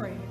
pray.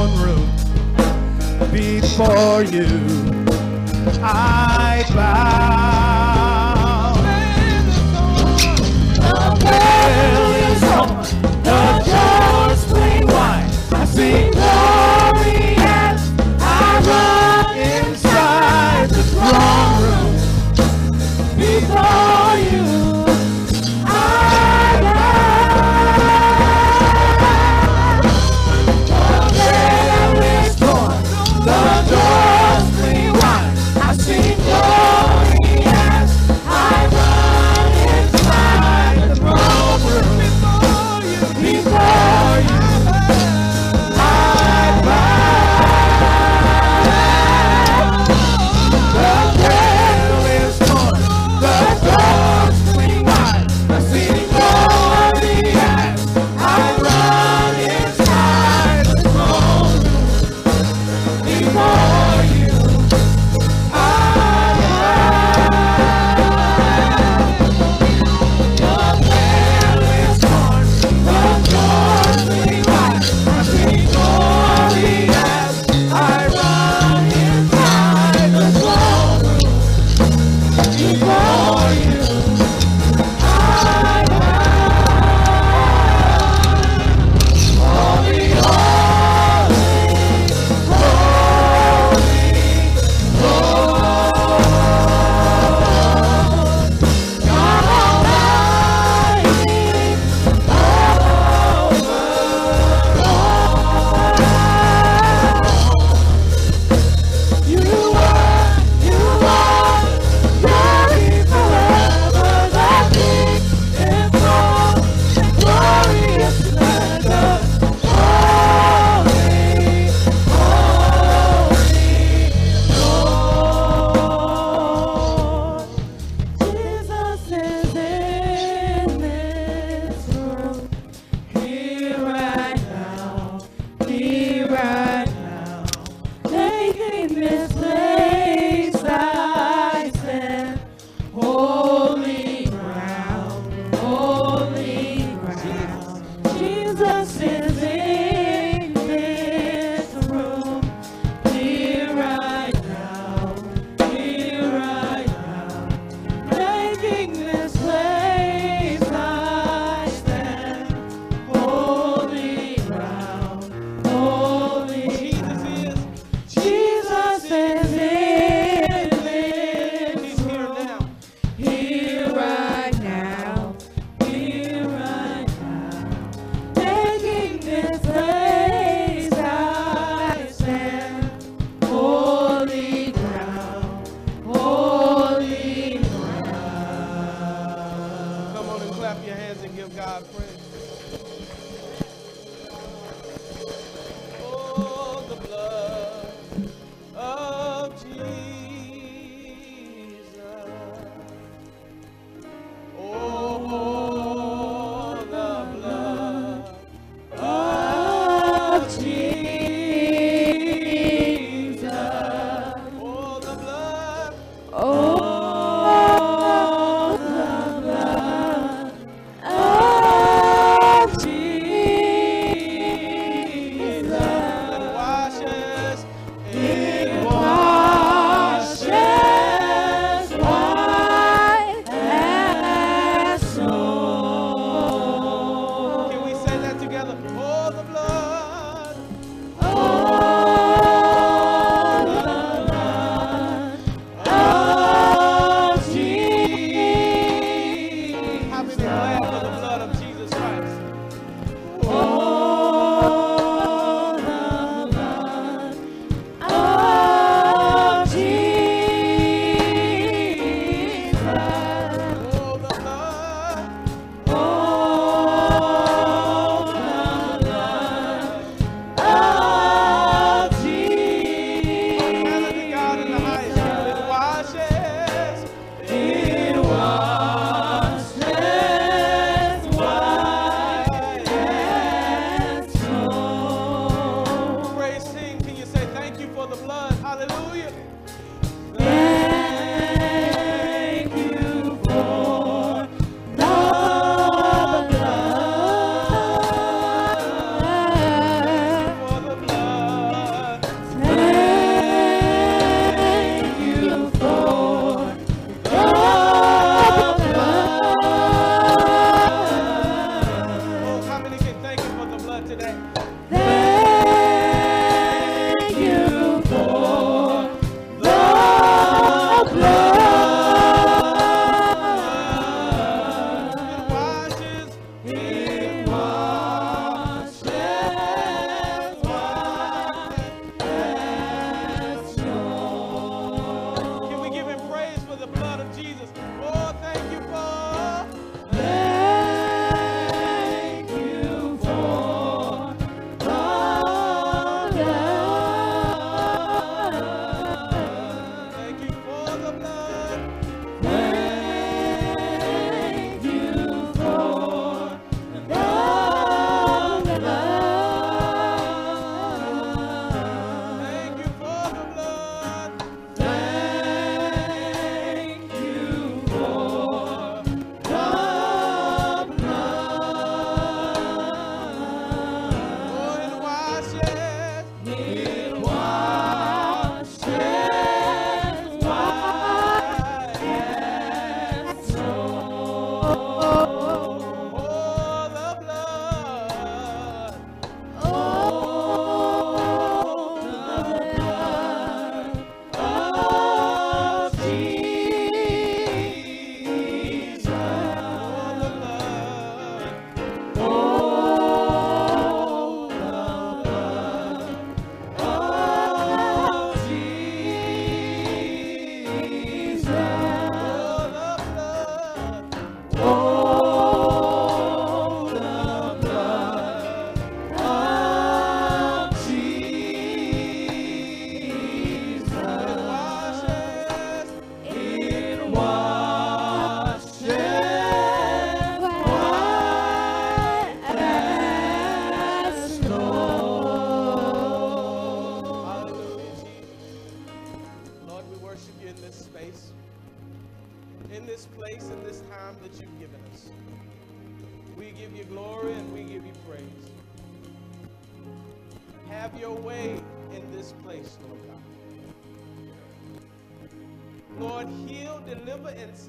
Throne room before you. I bow.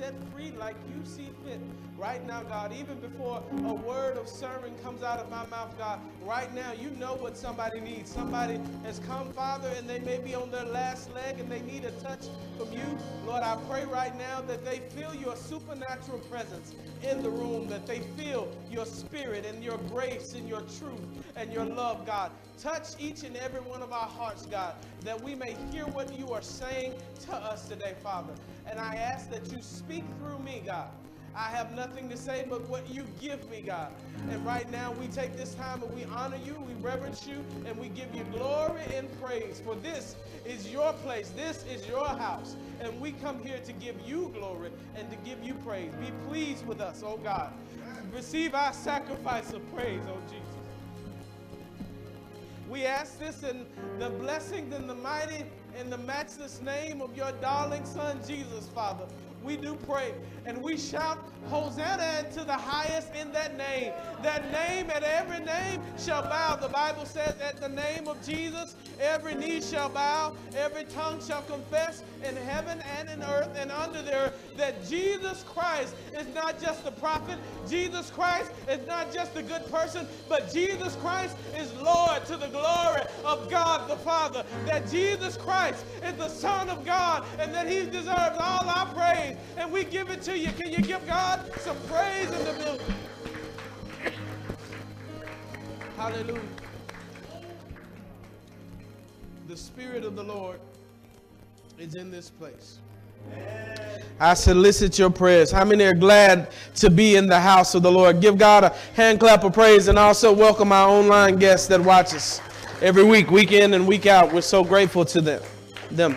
Set free like you see fit. Right now, God, even before sermon comes out of my mouth, God, right now, you know what somebody needs. Somebody has come, Father, and they may be on their last leg and they need a touch from you. Lord, I pray right now that they feel your supernatural presence in the room, that they feel your spirit and your grace and your truth and your love, God. Touch each and every one of our hearts, God, that we may hear what you are saying to us today, Father. And I ask that you speak through me, God. I have nothing to say but what you give me, God. And right now, we take this time and we honor you, we reverence you, and we give you glory and praise. For this is your place, this is your house. And we come here to give you glory and to give you praise. Be pleased with us, oh God. Receive our sacrifice of praise, oh Jesus. We ask this in the blessing and the mighty and the matchless name of your darling son, Jesus, Father we do pray and we shout Hosanna to the highest in that name. That name at every name shall bow. The Bible says at the name of Jesus, every knee shall bow, every tongue shall confess in heaven and in earth and under the earth that Jesus Christ is not just a prophet, Jesus Christ is not just a good person, but Jesus Christ is Lord to the glory of God the Father. That Jesus Christ is the Son of God and that he deserves all our praise praise and we give it to you. Can you give God some praise in the building? Hallelujah. The Spirit of the Lord is in this place. I solicit your prayers. How many are glad to be in the house of the Lord? Give God a hand clap of praise and also welcome our online guests that watch us every week, week in and week out. We're so grateful to them. them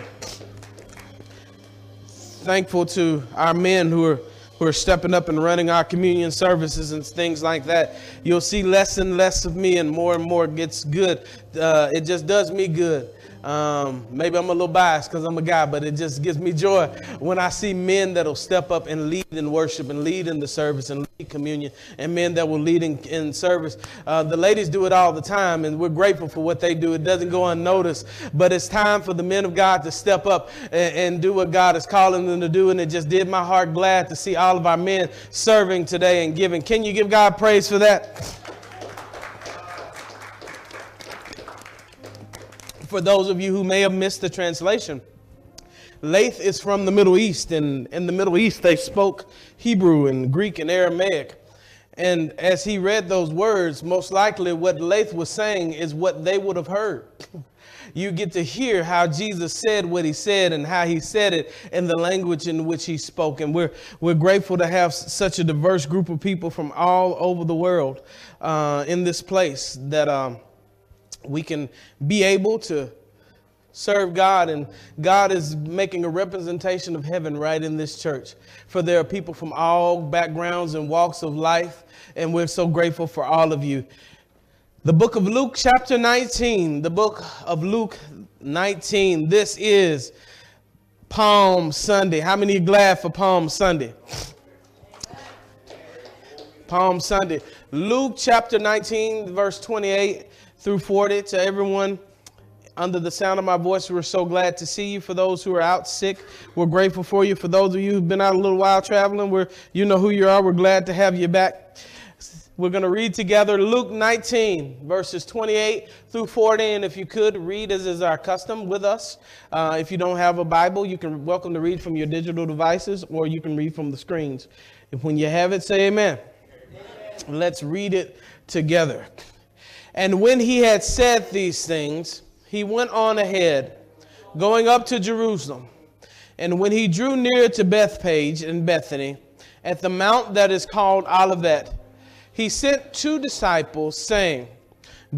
thankful to our men who are who are stepping up and running our communion services and things like that. You'll see less and less of me, and more and more gets good. Uh, it just does me good um, maybe I'm a little biased because I'm a guy, but it just gives me joy when I see men that'll step up and lead in worship and lead in the service and lead communion, and men that will lead in, in service. Uh, the ladies do it all the time, and we're grateful for what they do. It doesn't go unnoticed, but it's time for the men of God to step up and, and do what God is calling them to do. And it just did my heart glad to see all of our men serving today and giving. Can you give God praise for that? For those of you who may have missed the translation, Lath is from the Middle East, and in the Middle East they spoke Hebrew and Greek and Aramaic. And as he read those words, most likely what Lath was saying is what they would have heard. you get to hear how Jesus said what he said and how he said it in the language in which he spoke. And we're, we're grateful to have such a diverse group of people from all over the world uh, in this place that um, we can be able to serve God, and God is making a representation of heaven right in this church. For there are people from all backgrounds and walks of life, and we're so grateful for all of you. The book of Luke, chapter 19, the book of Luke 19. This is Palm Sunday. How many are glad for Palm Sunday? Palm Sunday. Luke chapter 19, verse 28 through 40 to everyone under the sound of my voice. We're so glad to see you. For those who are out sick, we're grateful for you. For those of you who've been out a little while traveling, we're, you know who you are. We're glad to have you back. We're going to read together Luke 19, verses 28 through 40. And if you could read, as is our custom, with us. Uh, if you don't have a Bible, you can welcome to read from your digital devices or you can read from the screens. If when you have it, say amen. amen. Let's read it together. And when he had said these things, he went on ahead, going up to Jerusalem. And when he drew near to Bethphage and Bethany, at the mount that is called Olivet, he sent two disciples, saying,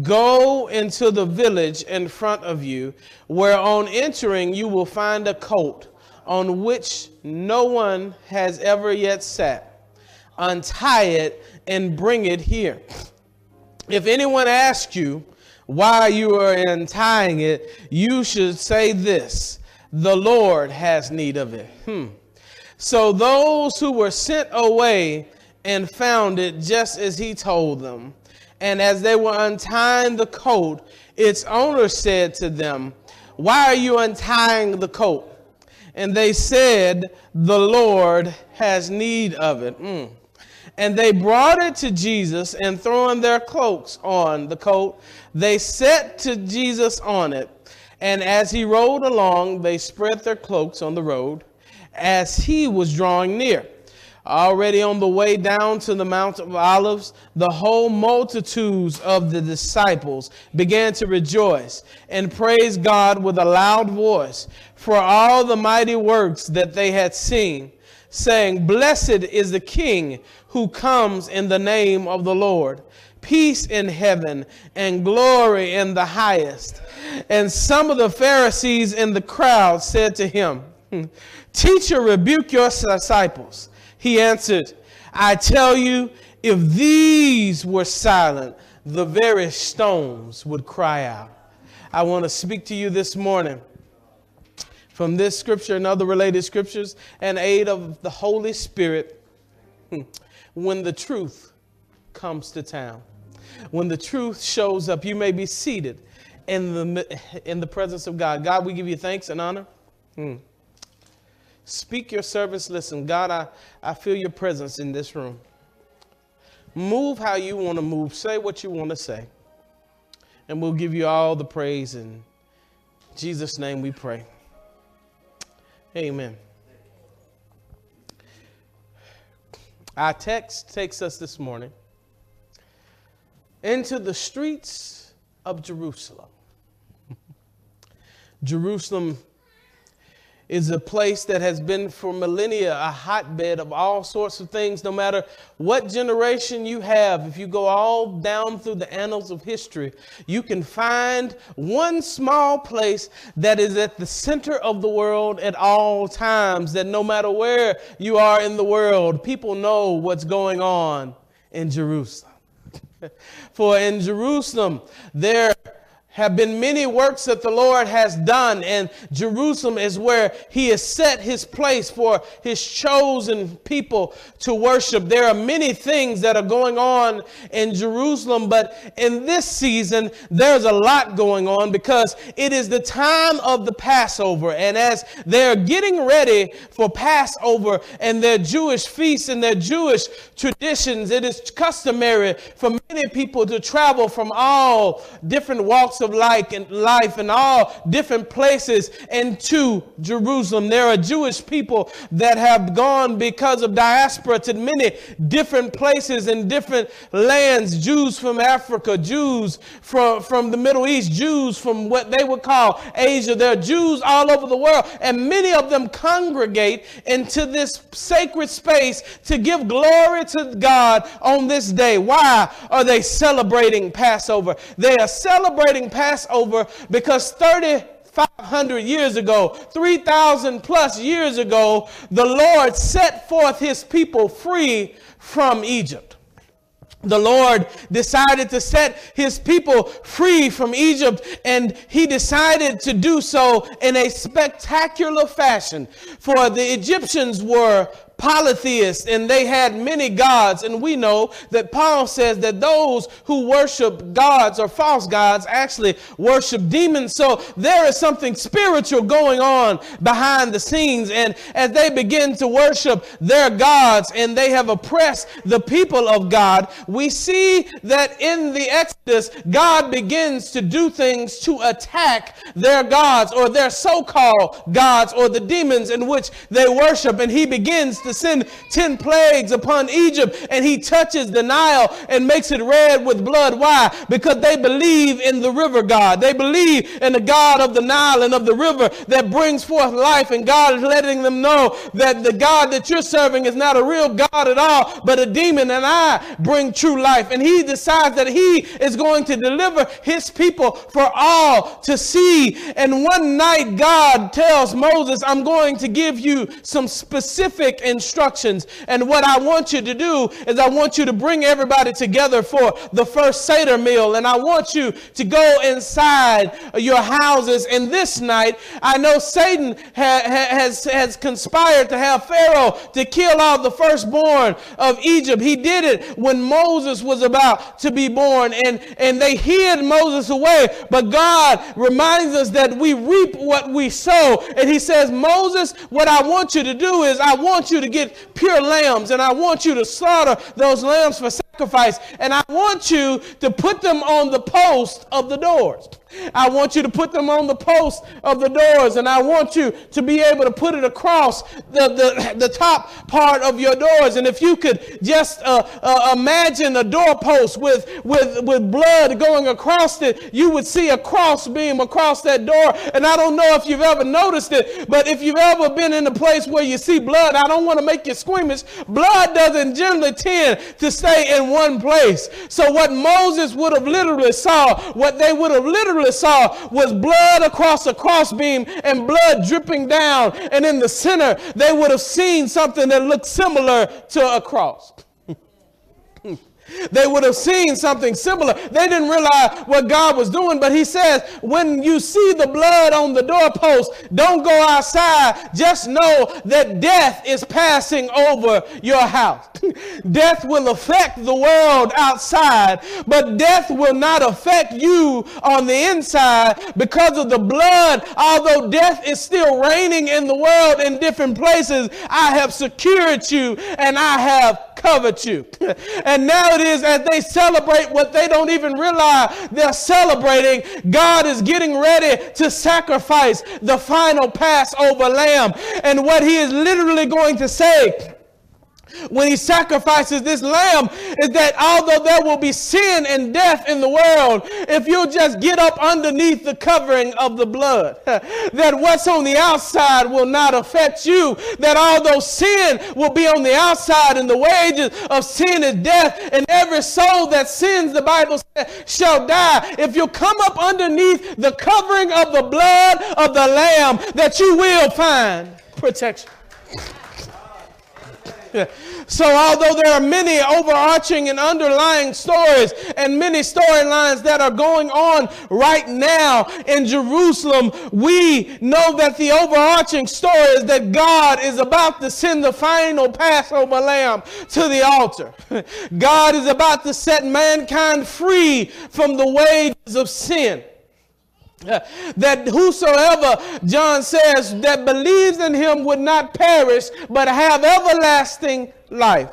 Go into the village in front of you, where on entering you will find a colt on which no one has ever yet sat. Untie it and bring it here. If anyone asks you why you are untying it, you should say this The Lord has need of it. Hmm. So those who were sent away and found it just as he told them. And as they were untying the coat, its owner said to them, Why are you untying the coat? And they said, The Lord has need of it. Mm. And they brought it to Jesus, and throwing their cloaks on the coat, they set to Jesus on it. And as he rode along, they spread their cloaks on the road as he was drawing near. Already on the way down to the Mount of Olives, the whole multitudes of the disciples began to rejoice and praise God with a loud voice for all the mighty works that they had seen, saying, Blessed is the King who comes in the name of the Lord. Peace in heaven and glory in the highest. And some of the Pharisees in the crowd said to him, Teacher, rebuke your disciples. He answered, I tell you, if these were silent, the very stones would cry out. I want to speak to you this morning from this scripture and other related scriptures and aid of the Holy Spirit when the truth comes to town. When the truth shows up, you may be seated in the, in the presence of God. God, we give you thanks and honor. Hmm. Speak your service. Listen, God, I, I feel your presence in this room. Move how you want to move. Say what you want to say. And we'll give you all the praise. In Jesus' name we pray. Amen. Our text takes us this morning into the streets of Jerusalem. Jerusalem is a place that has been for millennia a hotbed of all sorts of things, no matter what generation you have. If you go all down through the annals of history, you can find one small place that is at the center of the world at all times, that no matter where you are in the world, people know what's going on in Jerusalem. for in Jerusalem, there have been many works that the Lord has done, and Jerusalem is where He has set His place for His chosen people to worship. There are many things that are going on in Jerusalem, but in this season, there's a lot going on because it is the time of the Passover. And as they're getting ready for Passover and their Jewish feasts and their Jewish traditions, it is customary for many people to travel from all different walks of of life and life in all different places into Jerusalem. There are Jewish people that have gone because of diaspora to many different places in different lands. Jews from Africa, Jews from, from the Middle East, Jews from what they would call Asia. There are Jews all over the world, and many of them congregate into this sacred space to give glory to God on this day. Why are they celebrating Passover? They are celebrating Passover because 3,500 years ago, 3,000 plus years ago, the Lord set forth his people free from Egypt the Lord decided to set his people free from Egypt, and he decided to do so in a spectacular fashion. For the Egyptians were polytheists and they had many gods. And we know that Paul says that those who worship gods or false gods actually worship demons. So there is something spiritual going on behind the scenes. And as they begin to worship their gods and they have oppressed the people of God, we see that in the Exodus, God begins to do things to attack their gods or their so called gods or the demons in which they worship. And he begins to to send 10 plagues upon Egypt and he touches the Nile and makes it red with blood. Why? Because they believe in the river God. They believe in the God of the Nile and of the river that brings forth life. And God is letting them know that the God that you're serving is not a real God at all, but a demon. And I bring true life. And he decides that he is going to deliver his people for all to see. And one night, God tells Moses, I'm going to give you some specific and instructions. And what I want you to do is I want you to bring everybody together for the first Seder meal. And I want you to go inside your houses. And this night, I know Satan ha- ha- has, has conspired to have Pharaoh to kill all the firstborn of Egypt. He did it when Moses was about to be born. And, and they hid Moses away. But God reminds us that we reap what we sow. And he says, Moses, what I want you to do is I want you to get pure lambs and I want you to slaughter those lambs for sacrifice. And I want you to put them on the post of the doors. I want you to put them on the post of the doors, and I want you to be able to put it across the, the, the top part of your doors. And if you could just uh, uh, imagine a doorpost with, with, with blood going across it, you would see a cross beam across that door. And I don't know if you've ever noticed it, but if you've ever been in a place where you see blood, I don't want to make you squeamish. Blood doesn't generally tend to stay in one place. So what Moses would have literally saw, what they would have literally saw was blood across a crossbeam and blood dripping down. And in the center, they would have seen something that looked similar to a cross. They would have seen something similar. They didn't realize what God was doing, but he says, when you see the blood on the doorpost, don't go outside. Just know that death is passing over your house. death will affect the world outside, but death will not affect you on the inside because of the blood. Although death is still reigning in the world in different places, I have secured you and I have covered you. and now it is as they celebrate what they don't even realize they're celebrating, God is getting ready to sacrifice the final Passover lamb. And what he is literally going to say when he sacrifices this lamb is that although there will be sin and death in the world, if you'll just get up underneath the covering of the blood, that what's on the outside will not affect you, that although sin will be on the outside and the wages of sin is death, and every soul that sins, the Bible says, shall die. If you come up underneath the covering of the blood of the lamb, that you will find protection. So, although there are many overarching and underlying stories and many storylines that are going on right now in Jerusalem, we know that the overarching story is that God is about to send the final Passover lamb to the altar. God is about to set mankind free from the wages of sin. That whosoever, John says, that believes in him would not perish, but have everlasting life.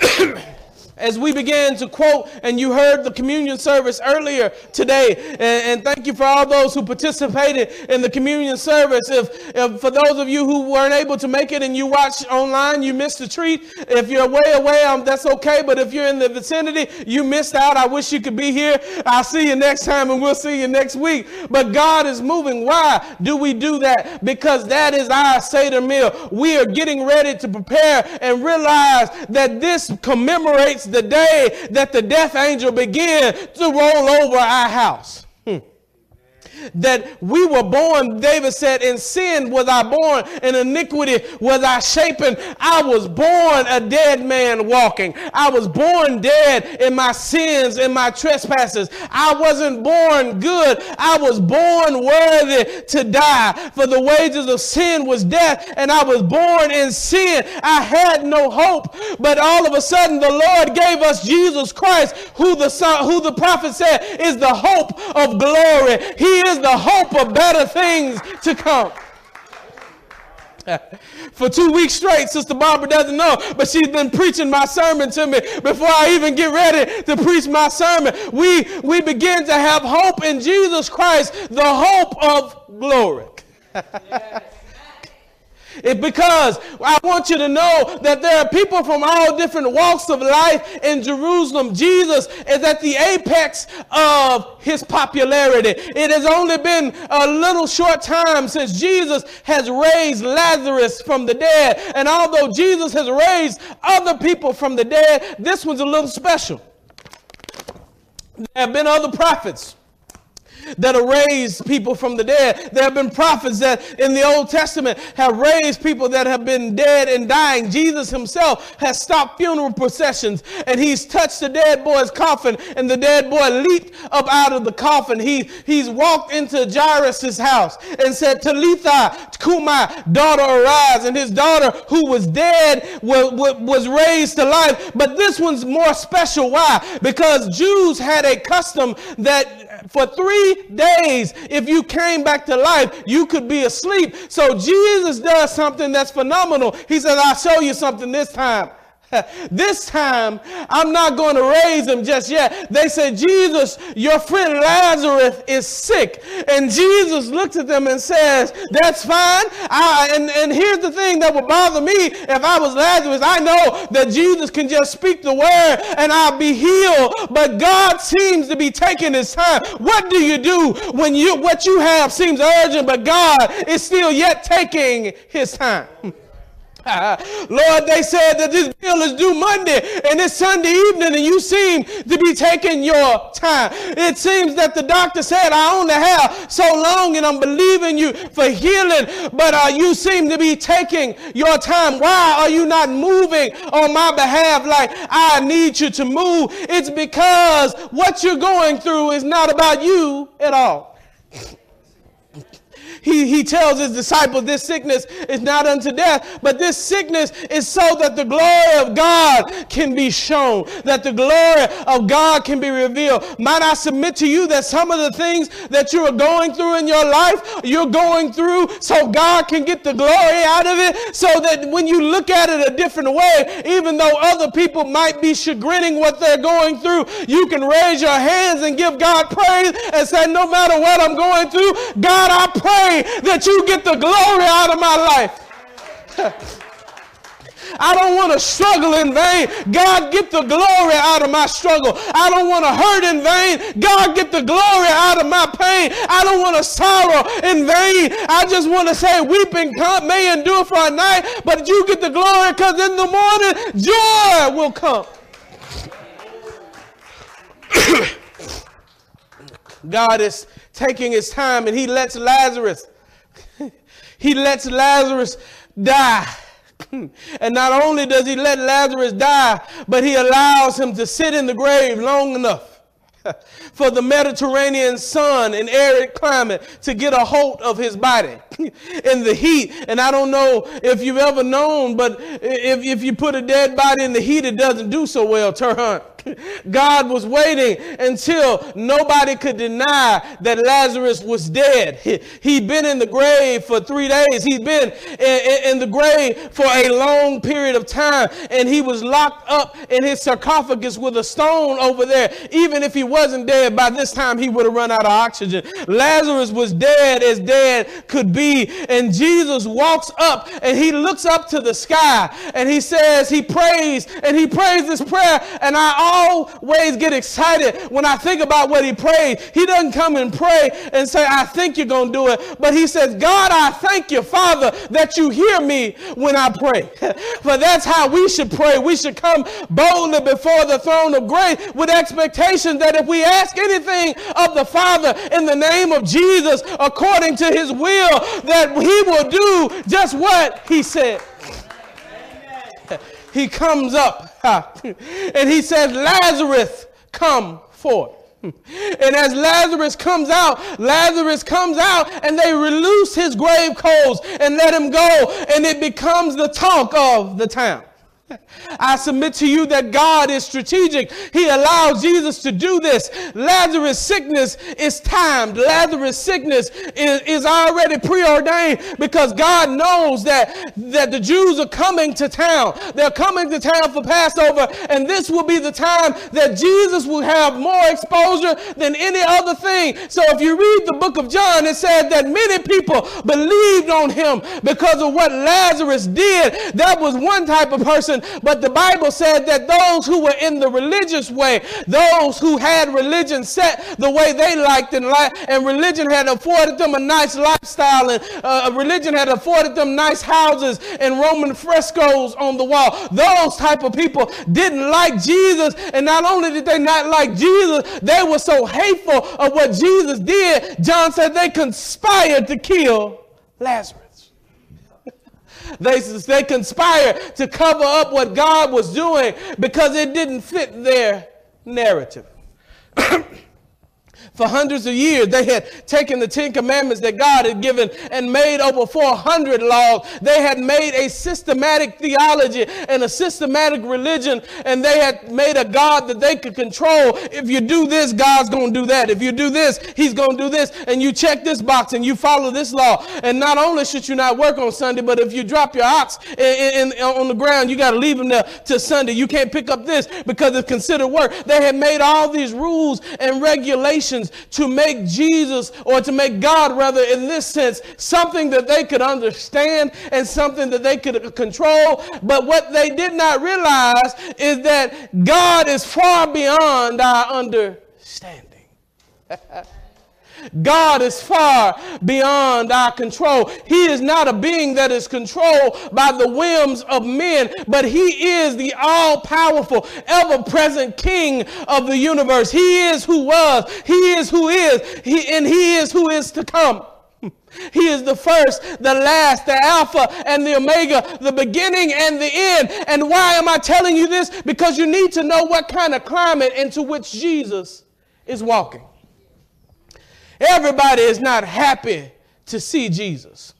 as we began to quote, and you heard the communion service earlier today, and, and, thank you for all those who participated in the communion service. If, if, for those of you who weren't able to make it and you watched online, you missed the treat. If you're way away, um, that's okay. But if you're in the vicinity, you missed out. I wish you could be here. I'll see you next time, and we'll see you next week. But God is moving. Why do we do that? Because that is our Seder meal. We are getting ready to prepare and realize that this commemorates the day that the death angel began to roll over our house. That we were born, David said, in sin was I born, in iniquity was I shapen. I was born a dead man walking. I was born dead in my sins and my trespasses. I wasn't born good. I was born worthy to die. For the wages of sin was death, and I was born in sin. I had no hope. But all of a sudden, the Lord gave us Jesus Christ, who the son, who the prophet said is the hope of glory. He is the hope of better things to come. For two weeks straight, Sister Barbara doesn't know, but she's been preaching my sermon to me before I even get ready to preach my sermon. We, we begin to have hope in Jesus Christ, the hope of glory. Yes. It's because I want you to know that there are people from all different walks of life in Jerusalem. Jesus is at the apex of his popularity. It has only been a little short time since Jesus has raised Lazarus from the dead. And although Jesus has raised other people from the dead, this one's a little special. There have been other prophets that have raised people from the dead. There have been prophets that in the Old Testament have raised people that have been dead and dying. Jesus himself has stopped funeral processions and he's touched the dead boy's coffin and the dead boy leaped up out of the coffin. He, he's walked into Jairus' house and said, Talitha, Cumi, daughter arise. And his daughter who was dead was, was raised to life. But this one's more special. Why? Because Jews had a custom that for days, if you came back to life, you could be asleep. So Jesus does something that's phenomenal. He says, I'll show you something this time. this time, I'm not going to raise him just yet. They said, Jesus, your friend Lazarus is sick. And Jesus looks at them and says, That's fine. I, and, and here's the thing that would bother me if I was Lazarus. I know that Jesus can just speak the word and I'll be healed. But God seems to be taking his time. What do you do when you what you have seems urgent, but God is still yet taking his time? Lord, they said that this bill is due Monday and it's Sunday evening and you seem to be taking your time. It seems that the doctor said, I only have so long and I'm believing you for healing, but uh, you seem to be taking your time. Why are you not moving on my behalf like I need you to move? It's because what you're going through is not about you at all he, he tells his disciples this sickness is not unto death, but this sickness is so that the glory of God can be shown, that the glory of God can be revealed. Might I submit to you that some of the things that you are going through in your life, you're going through so God can get the glory out of it, so that when you look at it a different way, even though other people might be chagrining what they're going through, you can raise your hands and give God praise and say, No matter what I'm going through, God, I pray that you get the glory out of my life. I don't want to struggle in vain. God, get the glory out of my struggle. I don't want to hurt in vain. God, get the glory out of my pain. I don't want to sorrow in vain. I just want to say, weeping may endure for a night, but you get the glory because in the morning, joy will come. God is taking his time and he lets Lazarus, he lets Lazarus die. And not only does he let Lazarus die, but he allows him to sit in the grave long enough for the Mediterranean sun and arid climate to get a hold of his body in the heat. And I don't know if you've ever known, but if, if you put a dead body in the heat, it doesn't do so well, Turhunt. God was waiting until nobody could deny that Lazarus was dead. He, had been in the grave for three days. He'd been in, in, the grave for a long period of time, and he was locked up in his sarcophagus with a stone over there. Even if he wasn't dead, by this time he would have run out of oxygen. Lazarus was dead as dead could be, and Jesus walks up and he looks up to the sky and he says, he prays and he prays this prayer, and I always get excited when I think about what he prayed. He doesn't come and pray and say, I think you're going to do it. But he says, God, I thank you, Father, that you hear me when I pray. For that's how we should pray. We should come boldly before the throne of grace with expectation that if we ask anything of the Father in the name of Jesus, according to his will, that he will do just what he said. He comes up and he says, Lazarus, come forth. And as Lazarus comes out, Lazarus comes out and they release his grave clothes and let him go, and it becomes the talk of the town. I submit to you that God is strategic. He allowed Jesus to do this. Lazarus' sickness is timed. Lazarus' sickness is, is already preordained because God knows that, that the Jews are coming to town. They're coming to town for Passover, and this will be the time that Jesus will have more exposure than any other thing. So if you read the book of John, it says that many people believed on him because of what Lazarus did. That was one type of person but the Bible said that those who were in the religious way, those who had religion set the way they liked and, li- and religion had afforded them a nice lifestyle, and uh, religion had afforded them nice houses and Roman frescoes on the wall. Those type of people didn't like Jesus, and not only did they not like Jesus, they were so hateful of what Jesus did. John said they conspired to kill Lazarus. They, they conspired to cover up what God was doing because it didn't fit their narrative. For hundreds of years, they had taken the Ten Commandments that God had given and made over 400 laws. They had made a systematic theology and a systematic religion, and they had made a God that they could control. If you do this, God's going to do that. If you do this, He's going to do this. And you check this box and you follow this law. And not only should you not work on Sunday, but if you drop your ox in, in, in, on the ground, you got to leave him there to Sunday. You can't pick up this because it's considered work. They had made all these rules and regulations to make Jesus, or to make God rather, in this sense, something that they could understand and something that they could control. But what they did not realize is that God is far beyond our understanding. God is far beyond our control. He is not a being that is controlled by the whims of men, but He is the all powerful, ever present King of the universe. He is who was, He is who is, he, and He is who is to come. He is the first, the last, the Alpha and the Omega, the beginning and the end. And why am I telling you this? Because you need to know what kind of climate into which Jesus is walking. Everybody is not happy to see Jesus.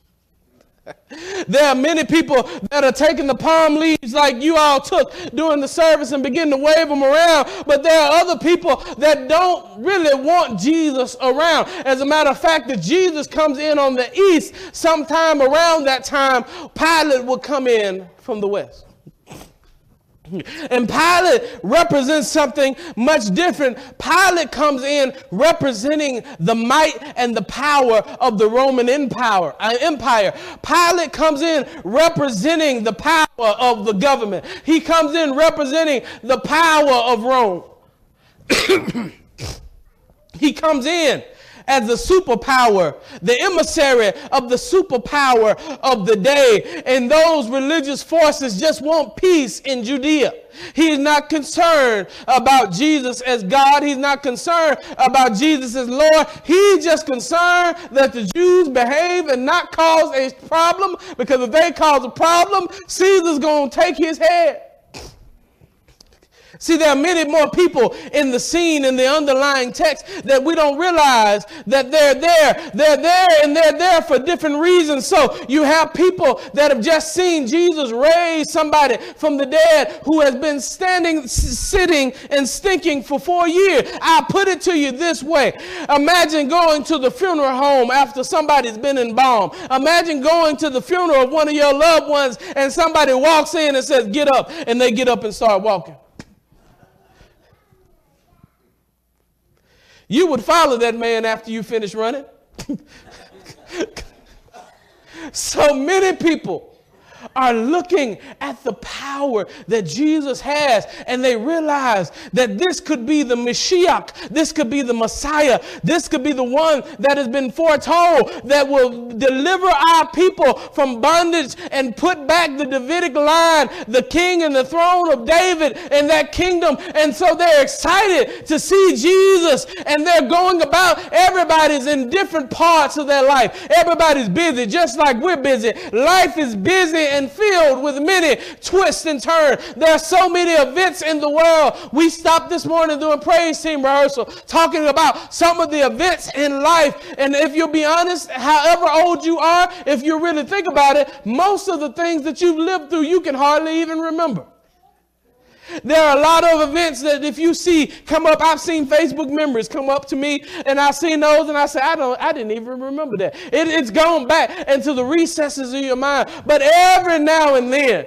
There are many people that are taking the palm leaves like you all took during the service and begin to wave them around. But there are other people that don't really want Jesus around. As a matter of fact, if Jesus comes in on the east, sometime around that time, Pilate will come in from the west. And Pilate represents something much different. Pilate comes in representing the might and the power of the Roman Empire. Uh, empire. Pilate comes in representing the power of the government. He comes in representing the power of Rome. he comes in as the superpower, the emissary of the superpower of the day. And those religious forces just want peace in Judea. He is not concerned about Jesus as God. He's not concerned about Jesus as Lord. He's just concerned that the Jews behave and not cause a problem because if they cause a problem, Caesar's going to take his head. See, there are many more people in the scene in the underlying text that we don't realize that they're there. They're there and they're there for different reasons. So you have people that have just seen Jesus raise somebody from the dead who has been standing, sitting, and stinking for four years. I put it to you this way Imagine going to the funeral home after somebody's been embalmed. Imagine going to the funeral of one of your loved ones and somebody walks in and says, Get up. And they get up and start walking. You would follow that man after you finish running. so many people are looking at the power that Jesus has and they realize that this could be the Mashiach, this could be the Messiah, this could be the one that has been foretold that will deliver our people from bondage and put back the Davidic line, the king and the throne of David and that kingdom. And so they're excited to see Jesus and they're going about, everybody's in different parts of their life. Everybody's busy, just like we're busy. Life is busy and filled with many twists and turns. There are so many events in the world. We stopped this morning doing praise team rehearsal, talking about some of the events in life. And if you'll be honest, however old you are, if you really think about it, most of the things that you've lived through, you can hardly even remember. There are a lot of events that if you see come up, I've seen Facebook members come up to me, and I've seen those, and I say, I don't, I didn't even remember that. It, it's gone back into the recesses of your mind. But every now and then,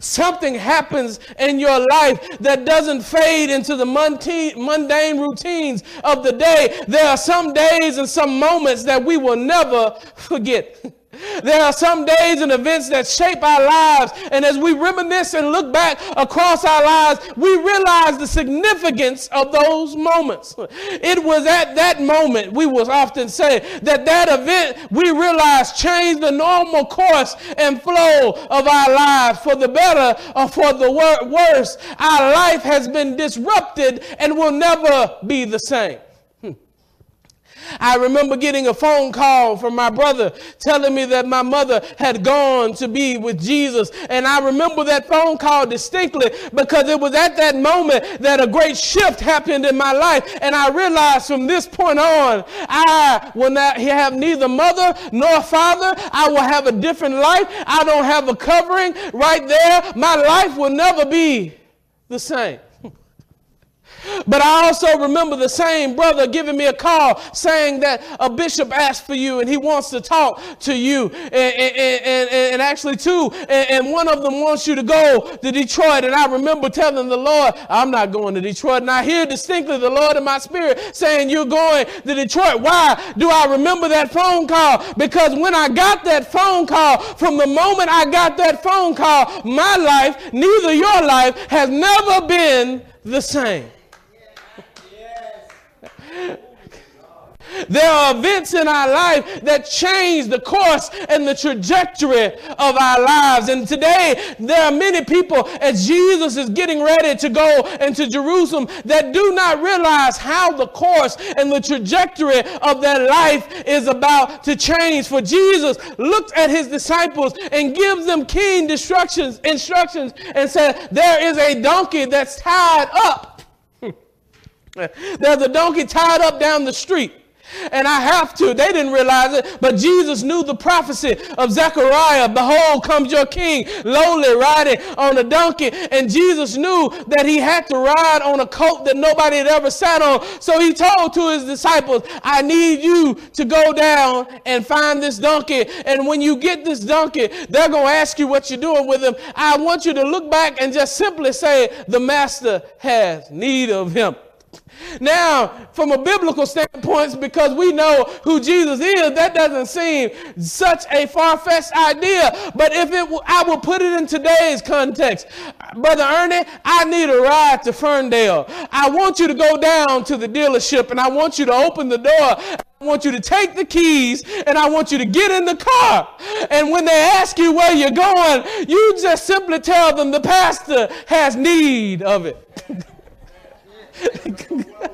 something happens in your life that doesn't fade into the mundane routines of the day. There are some days and some moments that we will never forget. There are some days and events that shape our lives, and as we reminisce and look back across our lives, we realize the significance of those moments. It was at that moment, we will often say, that that event we realize changed the normal course and flow of our lives for the better or for the wor- worse. Our life has been disrupted and will never be the same. I remember getting a phone call from my brother telling me that my mother had gone to be with Jesus. And I remember that phone call distinctly because it was at that moment that a great shift happened in my life. And I realized from this point on, I will not have neither mother nor father. I will have a different life. I don't have a covering right there. My life will never be the same. But I also remember the same brother giving me a call saying that a bishop asked for you and he wants to talk to you. And, and, and, and actually, two, and, one of them wants you to go to Detroit. And I remember telling the Lord, I'm not going to Detroit. And I hear distinctly the Lord in my spirit saying, You're going to Detroit. Why do I remember that phone call? Because when I got that phone call, from the moment I got that phone call, my life, neither your life, has never been the same. There are events in our life that change the course and the trajectory of our lives. And today, there are many people, as Jesus is getting ready to go into Jerusalem, that do not realize how the course and the trajectory of their life is about to change. For Jesus looked at his disciples and gives them keen instructions, instructions and said, There is a donkey that's tied up. There's a donkey tied up down the street. And I have to. They didn't realize it, but Jesus knew the prophecy of Zechariah. Behold, comes your king, lowly, riding on a donkey. And Jesus knew that he had to ride on a coat that nobody had ever sat on. So he told to his disciples, I need you to go down and find this donkey. And when you get this donkey, they're going to ask you what you're doing with him. I want you to look back and just simply say, The master has need of him. Now, from a biblical standpoint, because we know who Jesus is, that doesn't seem such a far-fetched idea. But if it, I will put it in today's context, brother Ernie, I need a ride to Ferndale. I want you to go down to the dealership, and I want you to open the door. I want you to take the keys and I want you to get in the car. And when they ask you where you're going, you just simply tell them the pastor has need of it.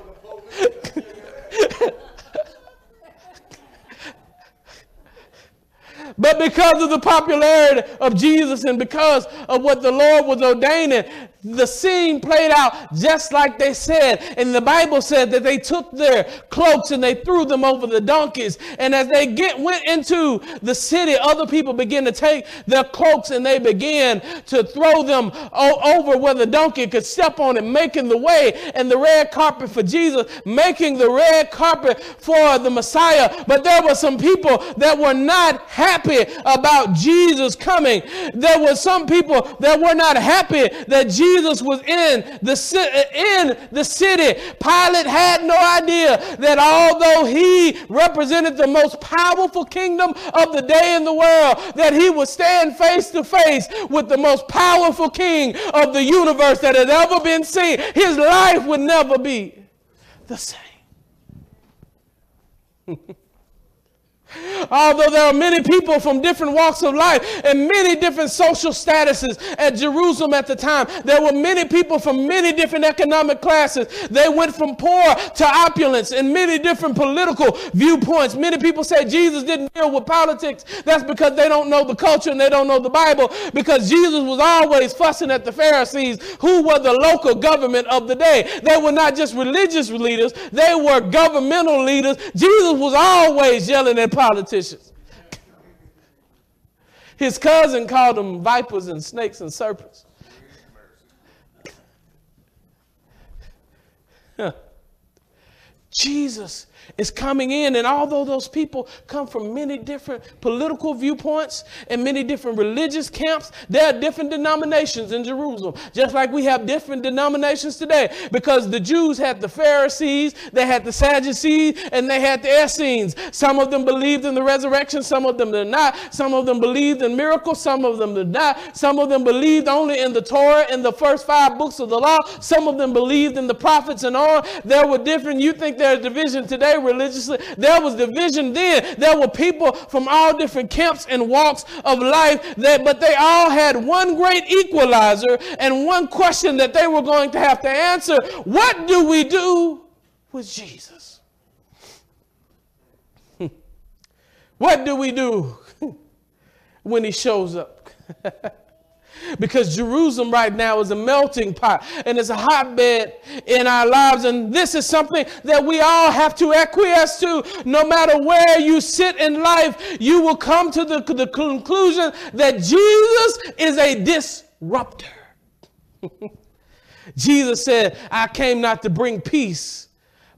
But because of the popularity of Jesus and because of what the Lord was ordaining, the scene played out just like they said. And the Bible said that they took their cloaks and they threw them over the donkeys. And as they get, went into the city, other people began to take their cloaks and they began to throw them over where the donkey could step on it, making the way and the red carpet for Jesus, making the red carpet for the Messiah. But there were some people that were not happy about Jesus coming. There were some people that were not happy that Jesus Jesus was in the, uh, in the city, Pilate had no idea that although he represented the most powerful kingdom of the day in the world, that he would stand face to face with the most powerful king of the universe that had ever been seen. His life would never be the same. Although there are many people from different walks of life and many different social statuses at Jerusalem at the time, there were many people from many different economic classes. They went from poor to opulence and many different political viewpoints. Many people say Jesus didn't deal with politics. That's because they don't know the culture and they don't know the Bible because Jesus was always fussing at the Pharisees who were the local government of the day. They were not just religious leaders, they were governmental leaders. Jesus was always yelling at politicians. His cousin called them vipers and snakes and serpents. Jesus is coming in. And although those people come from many different political viewpoints and many different religious camps, there are different denominations in Jerusalem, just like we have different denominations today. Because the Jews had the Pharisees, they had the Sadducees, and they had the Essenes. Some of them believed in the resurrection, some of them did not. Some of them believed in miracles, some of them did not. Some of them believed only in the Torah in the first five books of the law. Some of them believed in the prophets and on. There were different, you think there's division today religiously. There was division then. There were people from all different camps and walks of life, that, but they all had one great equalizer and one question that they were going to have to answer. What do we do with Jesus? What do we do when he shows up? because Jerusalem right now is a melting pot and it's a hotbed in our lives. And this is something that we all have to acquiesce to. No matter where you sit in life, you will come to the, the conclusion that Jesus is a disruptor. Jesus said, I came not to bring peace,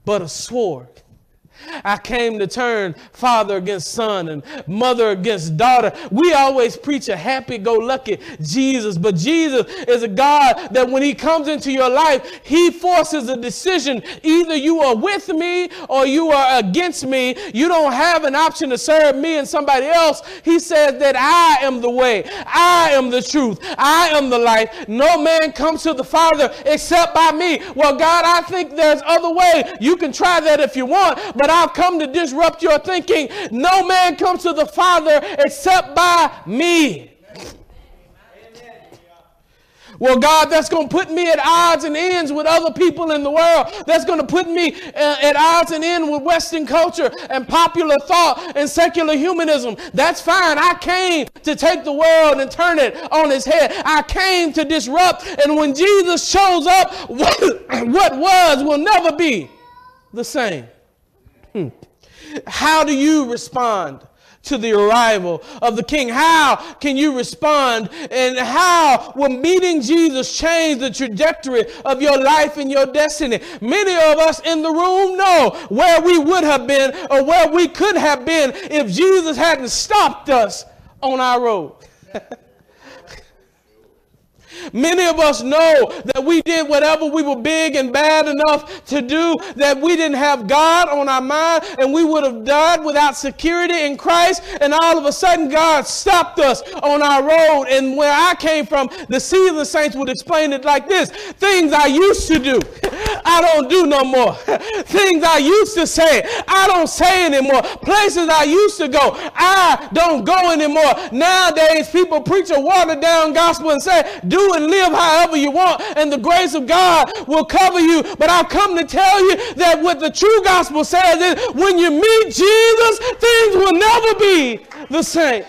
but a sword. I came to turn father against son and mother against daughter. We always preach a happy go lucky Jesus, but Jesus is a God that when he comes into your life, he forces a decision. Either you are with me or you are against me. You don't have an option to serve me and somebody else. He says that I am the way, I am the truth, I am the life. No man comes to the Father except by me. Well, God, I think there's other way. You can try that if you want, but I've come to disrupt your thinking. No man comes to the Father except by me. Well, God, that's going to put me at odds and ends with other people in the world. That's going to put me uh, at odds and ends with Western culture and popular thought and secular humanism. That's fine. I came to take the world and turn it on its head. I came to disrupt. And when Jesus shows up, what was will never be the same. How do you respond to the arrival of the King? How can you respond? And how will meeting Jesus change the trajectory of your life and your destiny? Many of us in the room know where we would have been or where we could have been if Jesus hadn't stopped us on our road. Many of us know that we did whatever we were big and bad enough to do, that we didn't have God on our mind, and we would have died without security in Christ. And all of a sudden, God stopped us on our road. And where I came from, the seasoned saints would explain it like this Things I used to do, I don't do no more. Things I used to say, I don't say anymore. Places I used to go, I don't go anymore. Nowadays, people preach a watered down gospel and say, Do and live however you want, and the grace of God will cover you. But I've come to tell you that what the true gospel says is when you meet Jesus, things will never be the same.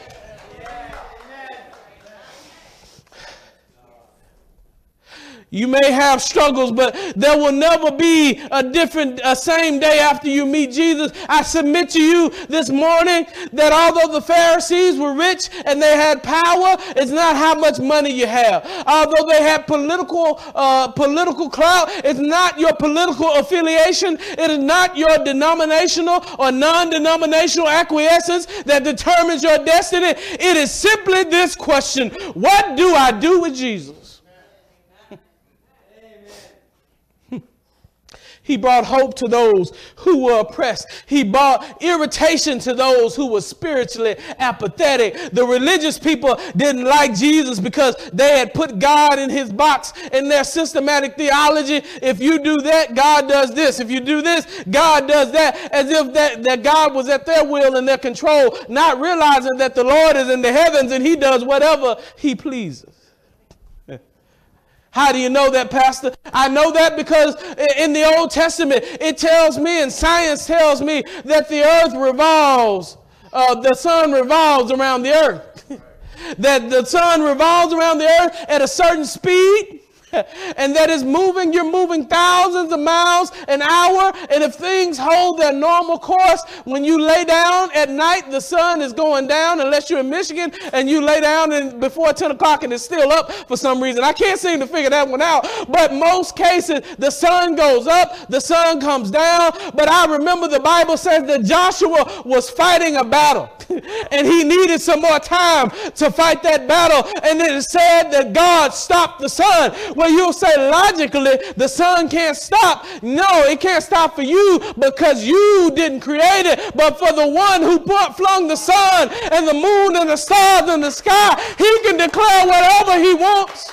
You may have struggles, but there will never be a different, a same day after you meet Jesus. I submit to you this morning that although the Pharisees were rich and they had power, it's not how much money you have. Although they had political, uh, political clout, it's not your political affiliation. It is not your denominational or non-denominational acquiescence that determines your destiny. It is simply this question: What do I do with Jesus? He brought hope to those who were oppressed. He brought irritation to those who were spiritually apathetic. The religious people didn't like Jesus because they had put God in his box in their systematic theology. If you do that, God does this. If you do this, God does that. As if that, that God was at their will and their control, not realizing that the Lord is in the heavens and he does whatever he pleases. How do you know that, Pastor? I know that because in the Old Testament, it tells me, and science tells me, that the earth revolves, uh, the sun revolves around the earth. that the sun revolves around the earth at a certain speed. and that is moving, you're moving thousands of miles an hour. And if things hold their normal course, when you lay down at night, the sun is going down, unless you're in Michigan and you lay down and before 10 o'clock and it's still up for some reason. I can't seem to figure that one out. But most cases, the sun goes up, the sun comes down. But I remember the Bible says that Joshua was fighting a battle and he needed some more time to fight that battle. And it said that God stopped the sun. Well, you'll say logically, the sun can't stop. No, it can't stop for you because you didn't create it, but for the one who put, flung the sun and the moon and the stars in the sky, he can declare whatever he wants.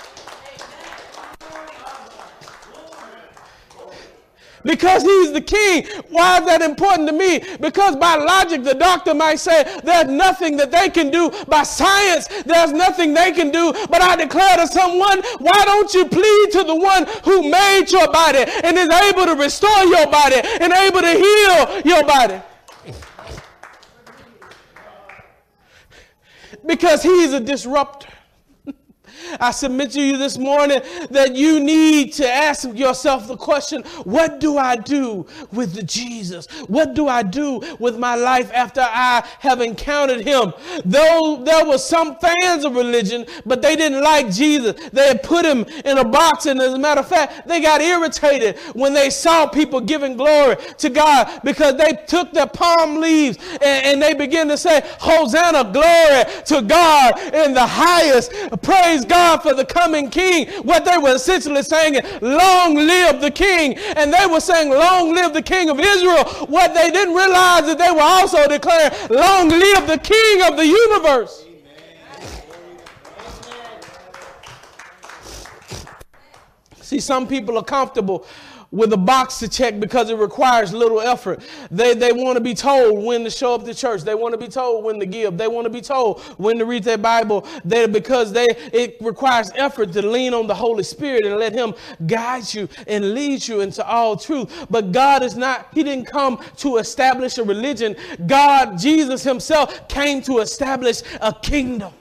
Because he's the king. Why is that important to me? Because by logic, the doctor might say there's nothing that they can do. By science, there's nothing they can do. But I declare to someone, why don't you plead to the one who made your body and is able to restore your body and able to heal your body? Because he's a disruptor. I submit to you this morning that you need to ask yourself the question what do I do with Jesus? What do I do with my life after I have encountered him? Though there were some fans of religion, but they didn't like Jesus. They had put him in a box, and as a matter of fact, they got irritated when they saw people giving glory to God because they took their palm leaves and, and they began to say, Hosanna, glory to God in the highest. Praise God for the coming king. What they were essentially saying is, Long live the king. And they were saying, Long live the king of Israel. What they didn't realize is they were also declaring, Long live the king of the universe. See, some people are comfortable with a box to check because it requires little effort. They, they want to be told when to show up to church. They want to be told when to give. They want to be told when to read their Bible. They, because they, it requires effort to lean on the Holy Spirit and let Him guide you and lead you into all truth. But God is not, He didn't come to establish a religion. God, Jesus Himself, came to establish a kingdom.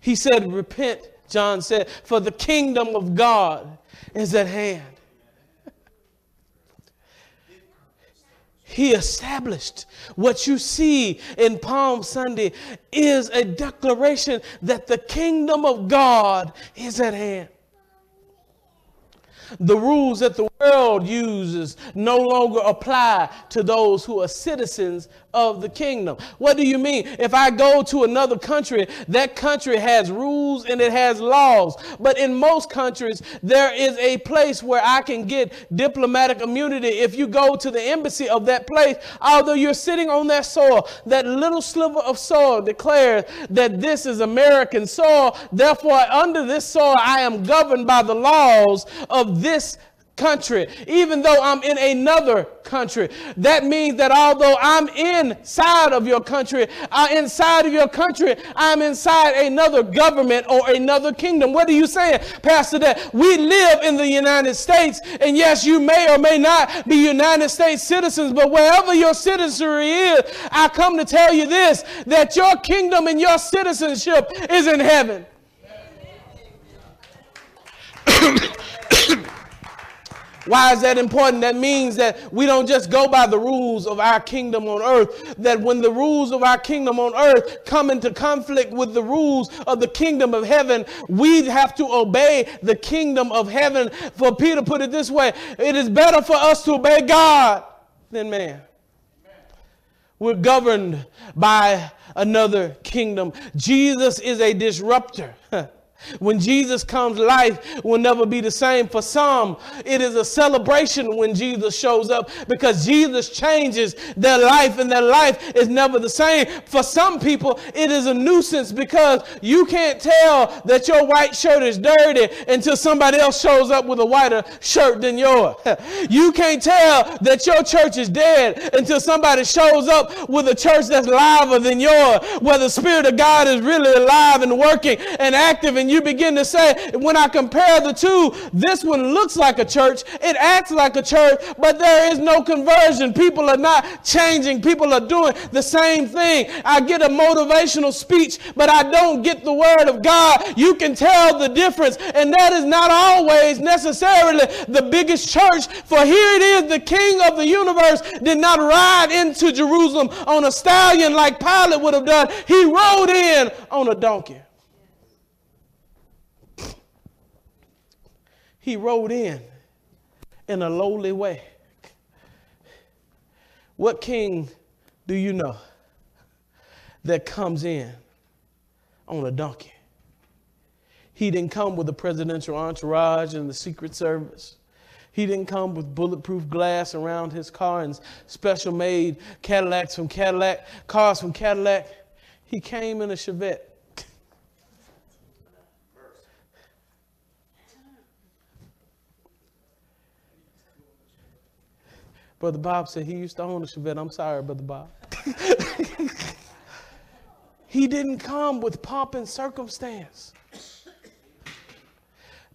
He said, Repent John said, For the kingdom of God is at hand. He established what you see in Palm Sunday is a declaration that the kingdom of God is at hand. The rules that the world uses no longer apply to those who are citizens of the kingdom. What do you mean? If I go to another country, that country has rules and it has laws. But in most countries, there is a place where I can get diplomatic immunity. If you go to the embassy of that place, although you're sitting on that soil, that little sliver of soil declares that this is American soil. Therefore, under this soil, I am governed by the laws of this country, even though I'm in another country. That means that although I'm inside of your country, uh, inside of your country, I'm inside another government or another kingdom. What are you saying, Pastor? That we live in the United States, and yes, you may or may not be United States citizens, but wherever your citizenry is, I come to tell you this that your kingdom and your citizenship is in heaven. Why is that important? That means that we don't just go by the rules of our kingdom on earth. That when the rules of our kingdom on earth come into conflict with the rules of the kingdom of heaven, we have to obey the kingdom of heaven. For Peter put it this way it is better for us to obey God than man. We're governed by another kingdom. Jesus is a disruptor. When Jesus comes, life will never be the same. For some, it is a celebration when Jesus shows up because Jesus changes their life and their life is never the same. For some people, it is a nuisance because you can't tell that your white shirt is dirty until somebody else shows up with a whiter shirt than yours. You can't tell that your church is dead until somebody shows up with a church that's liver than yours, where the Spirit of God is really alive and working and active in you begin to say, when I compare the two, this one looks like a church, it acts like a church, but there is no conversion. People are not changing, people are doing the same thing. I get a motivational speech, but I don't get the word of God. You can tell the difference, and that is not always necessarily the biggest church, for here it is the king of the universe did not ride into Jerusalem on a stallion like Pilate would have done. He rode in on a donkey. He rode in in a lowly way. What king do you know that comes in on a donkey? He didn't come with a presidential entourage and the Secret Service. He didn't come with bulletproof glass around his car and special made Cadillacs from Cadillac, cars from Cadillac. He came in a Chevette. Brother Bob said he used to own a Chevette. I'm sorry, Brother Bob. he didn't come with pomp and circumstance.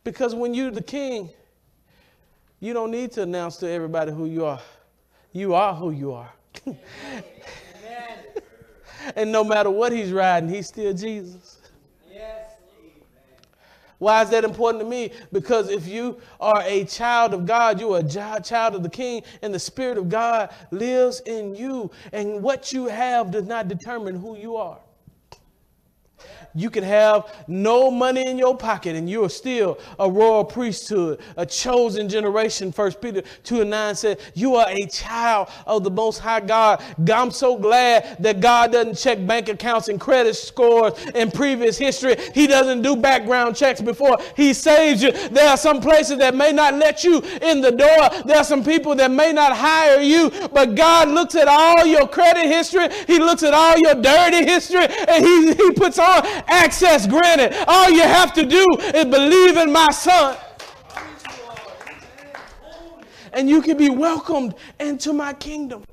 Because when you're the king, you don't need to announce to everybody who you are. You are who you are. and no matter what he's riding, he's still Jesus. Why is that important to me? Because if you are a child of God, you are a child of the King, and the Spirit of God lives in you. And what you have does not determine who you are. You can have no money in your pocket and you are still a royal priesthood, a chosen generation. First Peter 2 and 9 said, You are a child of the Most High God. I'm so glad that God doesn't check bank accounts and credit scores and previous history. He doesn't do background checks before He saves you. There are some places that may not let you in the door. There are some people that may not hire you, but God looks at all your credit history. He looks at all your dirty history and He, he puts on access granted. All you have to do is believe in my son. And you can be welcomed into my kingdom.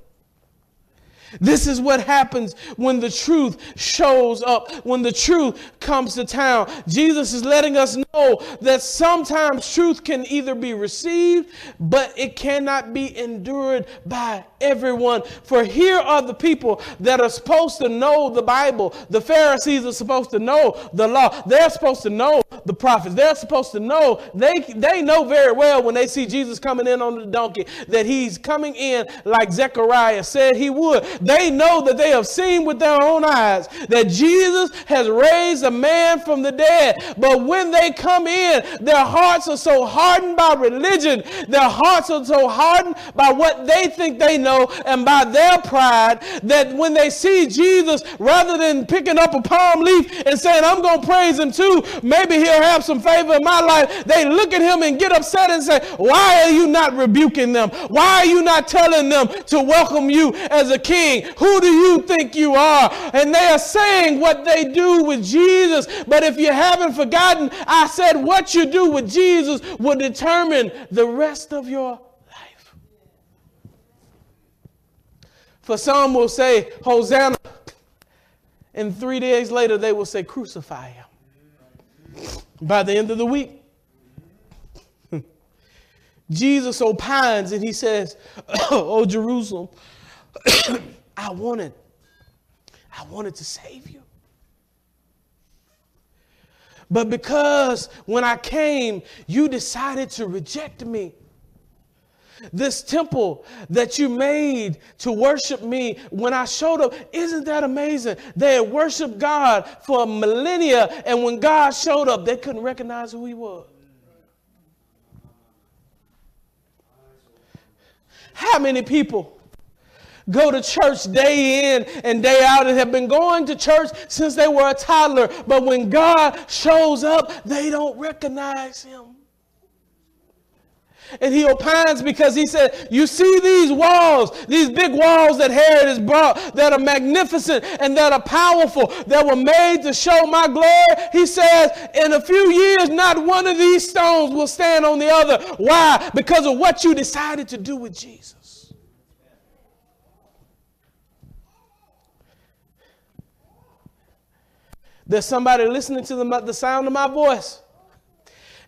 This is what happens when the truth shows up, when the truth comes to town. Jesus is letting us know that sometimes truth can either be received, but it cannot be endured by everyone. For here are the people that are supposed to know the Bible. The Pharisees are supposed to know the law. They're supposed to know the prophets. They're supposed to know. They, they know very well when they see Jesus coming in on the donkey that he's coming in like Zechariah said he would. They know that they have seen with their own eyes that Jesus has raised a man from the dead. But when they come in, their hearts are so hardened by religion, their hearts are so hardened by what they think they know and by their pride that when they see Jesus, rather than picking up a palm leaf and saying, I'm going to praise him too, maybe he'll have some favor in my life, they look at him and get upset and say, Why are you not rebuking them? Why are you not telling them to welcome you as a king? Who do you think you are? And they are saying what they do with Jesus. But if you haven't forgotten, I said what you do with Jesus will determine the rest of your life. For some will say, Hosanna. And three days later, they will say, Crucify him. By the end of the week, Jesus opines and he says, Oh, Jerusalem, I wanted, I wanted to save you. But because when I came, you decided to reject me. This temple that you made to worship me when I showed up, isn't that amazing? They had worshiped God for millennia, and when God showed up, they couldn't recognize who He was. How many people go to church day in and day out and have been going to church since they were a toddler. But when God shows up, they don't recognize him. And he opines because he said, You see these walls, these big walls that Herod has brought that are magnificent and that are powerful, that were made to show my glory. He says, In a few years, not one of these stones will stand on the other. Why? Because of what you decided to do with Jesus. There's somebody listening to the, the sound of my voice.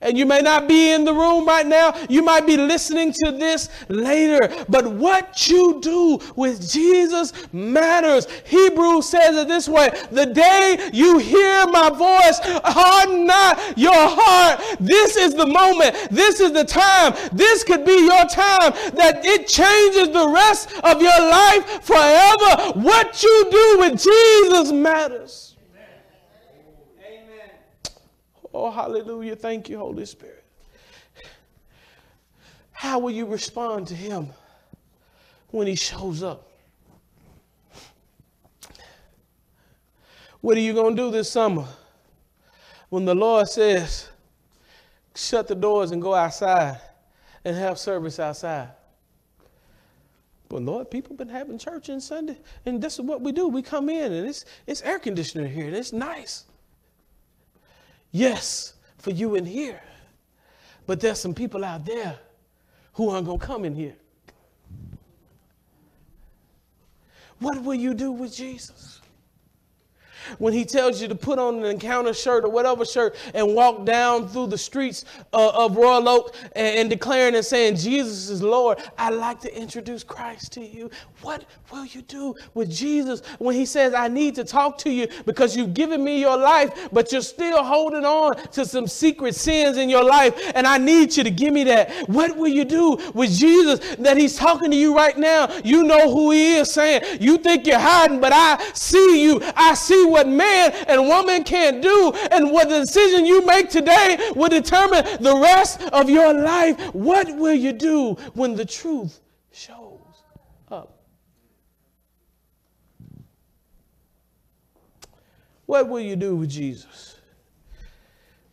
And you may not be in the room right now. You might be listening to this later. But what you do with Jesus matters. Hebrews says it this way The day you hear my voice, harden not your heart. This is the moment. This is the time. This could be your time that it changes the rest of your life forever. What you do with Jesus matters. Oh, hallelujah. Thank you, Holy Spirit. How will you respond to Him when He shows up? What are you going to do this summer when the Lord says, shut the doors and go outside and have service outside? But Lord, people been having church on Sunday, and this is what we do. We come in and it's it's air conditioner here, and it's nice. Yes, for you in here. But there's some people out there who aren't going to come in here. What will you do with Jesus? When he tells you to put on an encounter shirt or whatever shirt and walk down through the streets uh, of Royal Oak and, and, declaring and saying, Jesus is Lord, I'd like to introduce Christ to you. What will you do with Jesus when he says, I need to talk to you because you've given me your life, but you're still holding on to some secret sins in your life, and I need you to give me that? What will you do with Jesus that he's talking to you right now? You know who he is saying, You think you're hiding, but I see you. I see what man and woman can't do. And what the decision you make today will determine the rest of your life. What will you do when the truth shows up? What will you do with Jesus?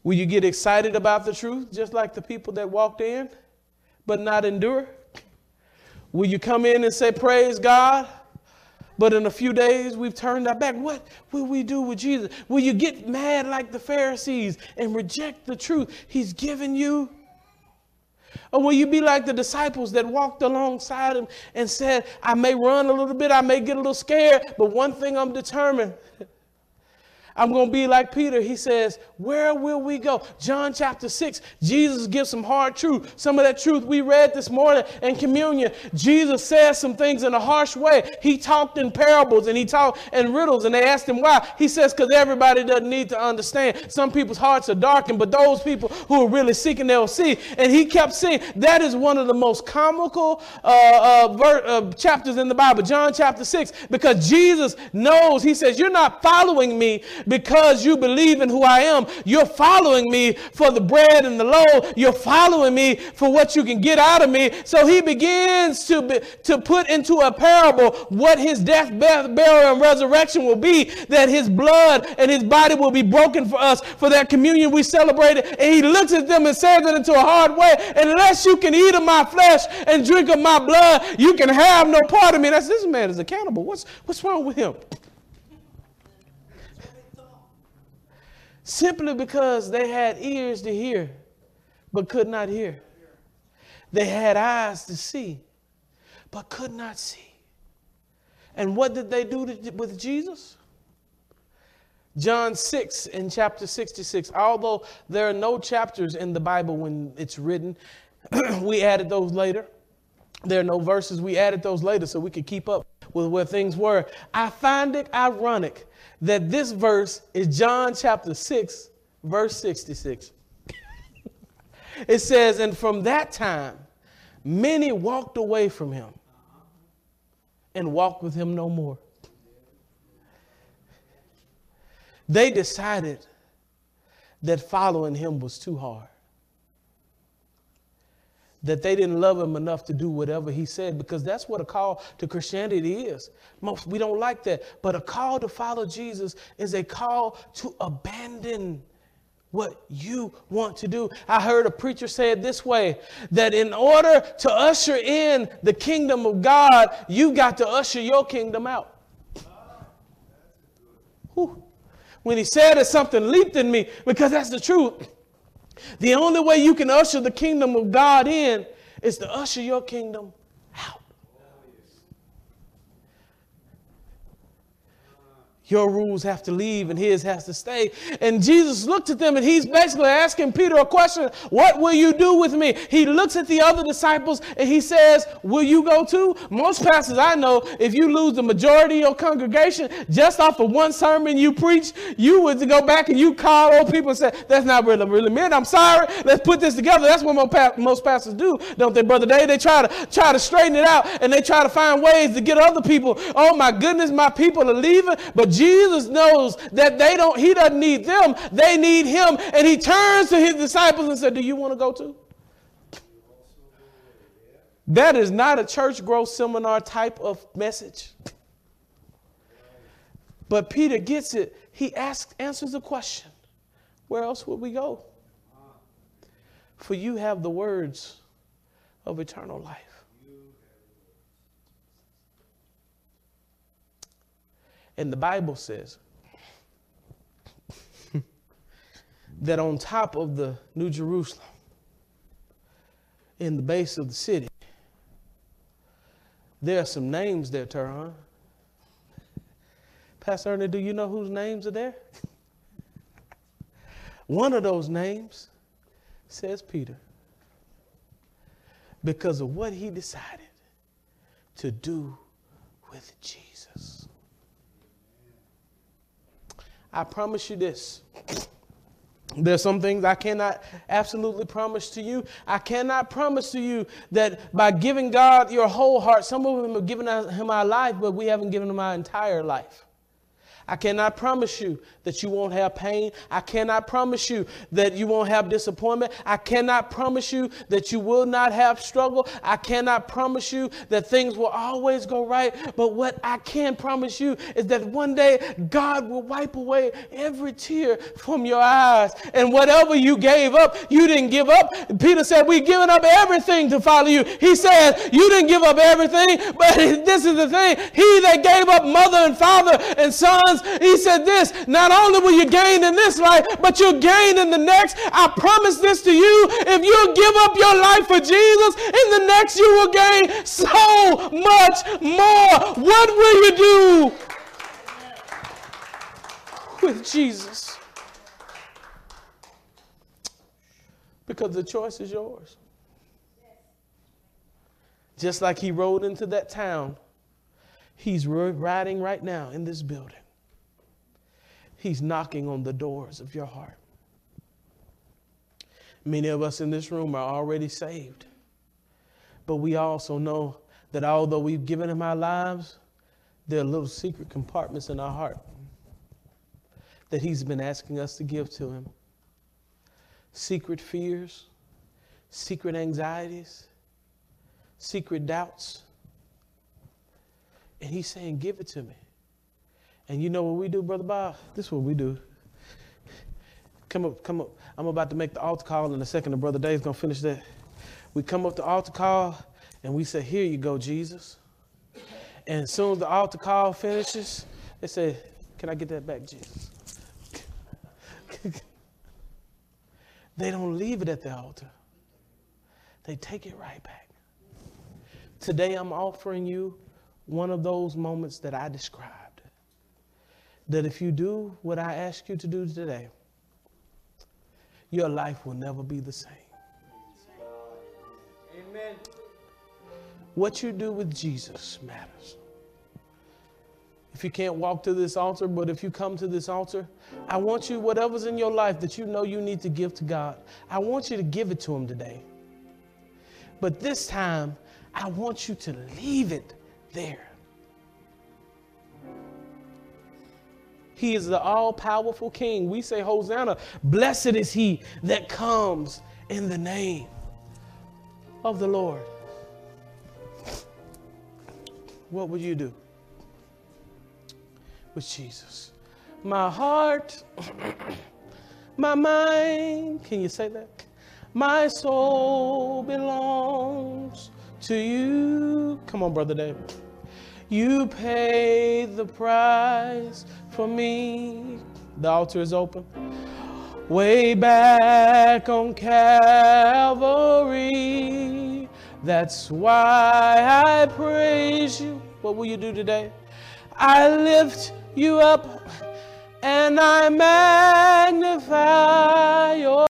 Will you get excited about the truth, just like the people that walked in, but not endure? Will you come in and say, Praise God? But in a few days, we've turned our back. What will we do with Jesus? Will you get mad like the Pharisees and reject the truth He's given you? Or will you be like the disciples that walked alongside him and said, I may run a little bit, I may get a little scared, but one thing I'm determined I'm going to be like Peter. He says, Where will we go? John chapter 6, Jesus gives some hard truth. Some of that truth we read this morning in communion. Jesus says some things in a harsh way. He talked in parables and he talked in riddles, and they asked him why. He says, Because everybody doesn't need to understand. Some people's hearts are darkened, but those people who are really seeking, they'll see. And he kept saying, That is one of the most comical uh, uh, ver- uh, chapters in the Bible, John chapter 6, because Jesus knows, he says, You're not following me because you believe in who I am. You're following me for the bread and the loaf. You're following me for what you can get out of me. So he begins to, be, to put into a parable what his death, burial, and resurrection will be, that his blood and his body will be broken for us for that communion we celebrated. And he looks at them and says it into a hard way, unless you can eat of my flesh and drink of my blood, you can have no part of me. That's this man is accountable. What's, what's wrong with him? Simply because they had ears to hear but could not hear. They had eyes to see but could not see. And what did they do to, with Jesus? John 6 in chapter 66. Although there are no chapters in the Bible when it's written, we added those later. There are no verses. We added those later so we could keep up with where things were. I find it ironic that this verse is John chapter 6, verse 66. it says, And from that time, many walked away from him and walked with him no more. They decided that following him was too hard that they didn't love him enough to do whatever he said because that's what a call to Christianity is. Most we don't like that, but a call to follow Jesus is a call to abandon what you want to do. I heard a preacher say it this way that in order to usher in the kingdom of God, you got to usher your kingdom out. Whew. When he said it, something leaped in me because that's the truth. The only way you can usher the kingdom of God in is to usher your kingdom Your rules have to leave and his has to stay. And Jesus looked at them and he's basically asking Peter a question What will you do with me? He looks at the other disciples and he says, Will you go too? Most pastors I know, if you lose the majority of your congregation just off of one sermon you preach, you would go back and you call old people and say, That's not really, really meant. I'm sorry. Let's put this together. That's what most pastors do, don't they, Brother Dave? They try to try to straighten it out and they try to find ways to get other people. Oh my goodness, my people are leaving. But Jesus knows that they don't, he doesn't need them, they need him. And he turns to his disciples and said, Do you want to go too? That is not a church growth seminar type of message. But Peter gets it. He asks, answers the question Where else would we go? For you have the words of eternal life. And the Bible says that on top of the New Jerusalem, in the base of the city, there are some names there, Turhan. Pastor Ernie, do you know whose names are there? One of those names says Peter because of what he decided to do with Jesus. I promise you this. There's some things I cannot absolutely promise to you. I cannot promise to you that by giving God your whole heart, some of them have given him our life, but we haven't given him our entire life. I cannot promise you that you won't have pain. I cannot promise you that you won't have disappointment. I cannot promise you that you will not have struggle. I cannot promise you that things will always go right. But what I can promise you is that one day God will wipe away every tear from your eyes. And whatever you gave up, you didn't give up. Peter said, We've given up everything to follow you. He said, You didn't give up everything, but this is the thing. He that gave up mother and father and sons he said this not only will you gain in this life, but you'll gain in the next. I promise this to you if you give up your life for Jesus, in the next you will gain so much more. What will you do with Jesus? Because the choice is yours. Just like he rode into that town, he's riding right now in this building. He's knocking on the doors of your heart. Many of us in this room are already saved. But we also know that although we've given him our lives, there are little secret compartments in our heart that he's been asking us to give to him. Secret fears, secret anxieties, secret doubts. And he's saying, Give it to me. And you know what we do, Brother Bob? This is what we do. Come up, come up. I'm about to make the altar call in a second, and Brother Dave's going to finish that. We come up the altar call, and we say, Here you go, Jesus. And as soon as the altar call finishes, they say, Can I get that back, Jesus? they don't leave it at the altar, they take it right back. Today, I'm offering you one of those moments that I described that if you do what I ask you to do today, your life will never be the same. Amen. What you do with Jesus matters. If you can't walk to this altar, but if you come to this altar, I want you, whatever's in your life that you know you need to give to God, I want you to give it to Him today. But this time, I want you to leave it there. He is the all powerful King. We say, Hosanna. Blessed is he that comes in the name of the Lord. What would you do with Jesus? My heart, my mind, can you say that? My soul belongs to you. Come on, Brother David. You paid the price for me. The altar is open. Way back on Calvary. That's why I praise you. What will you do today? I lift you up and I magnify your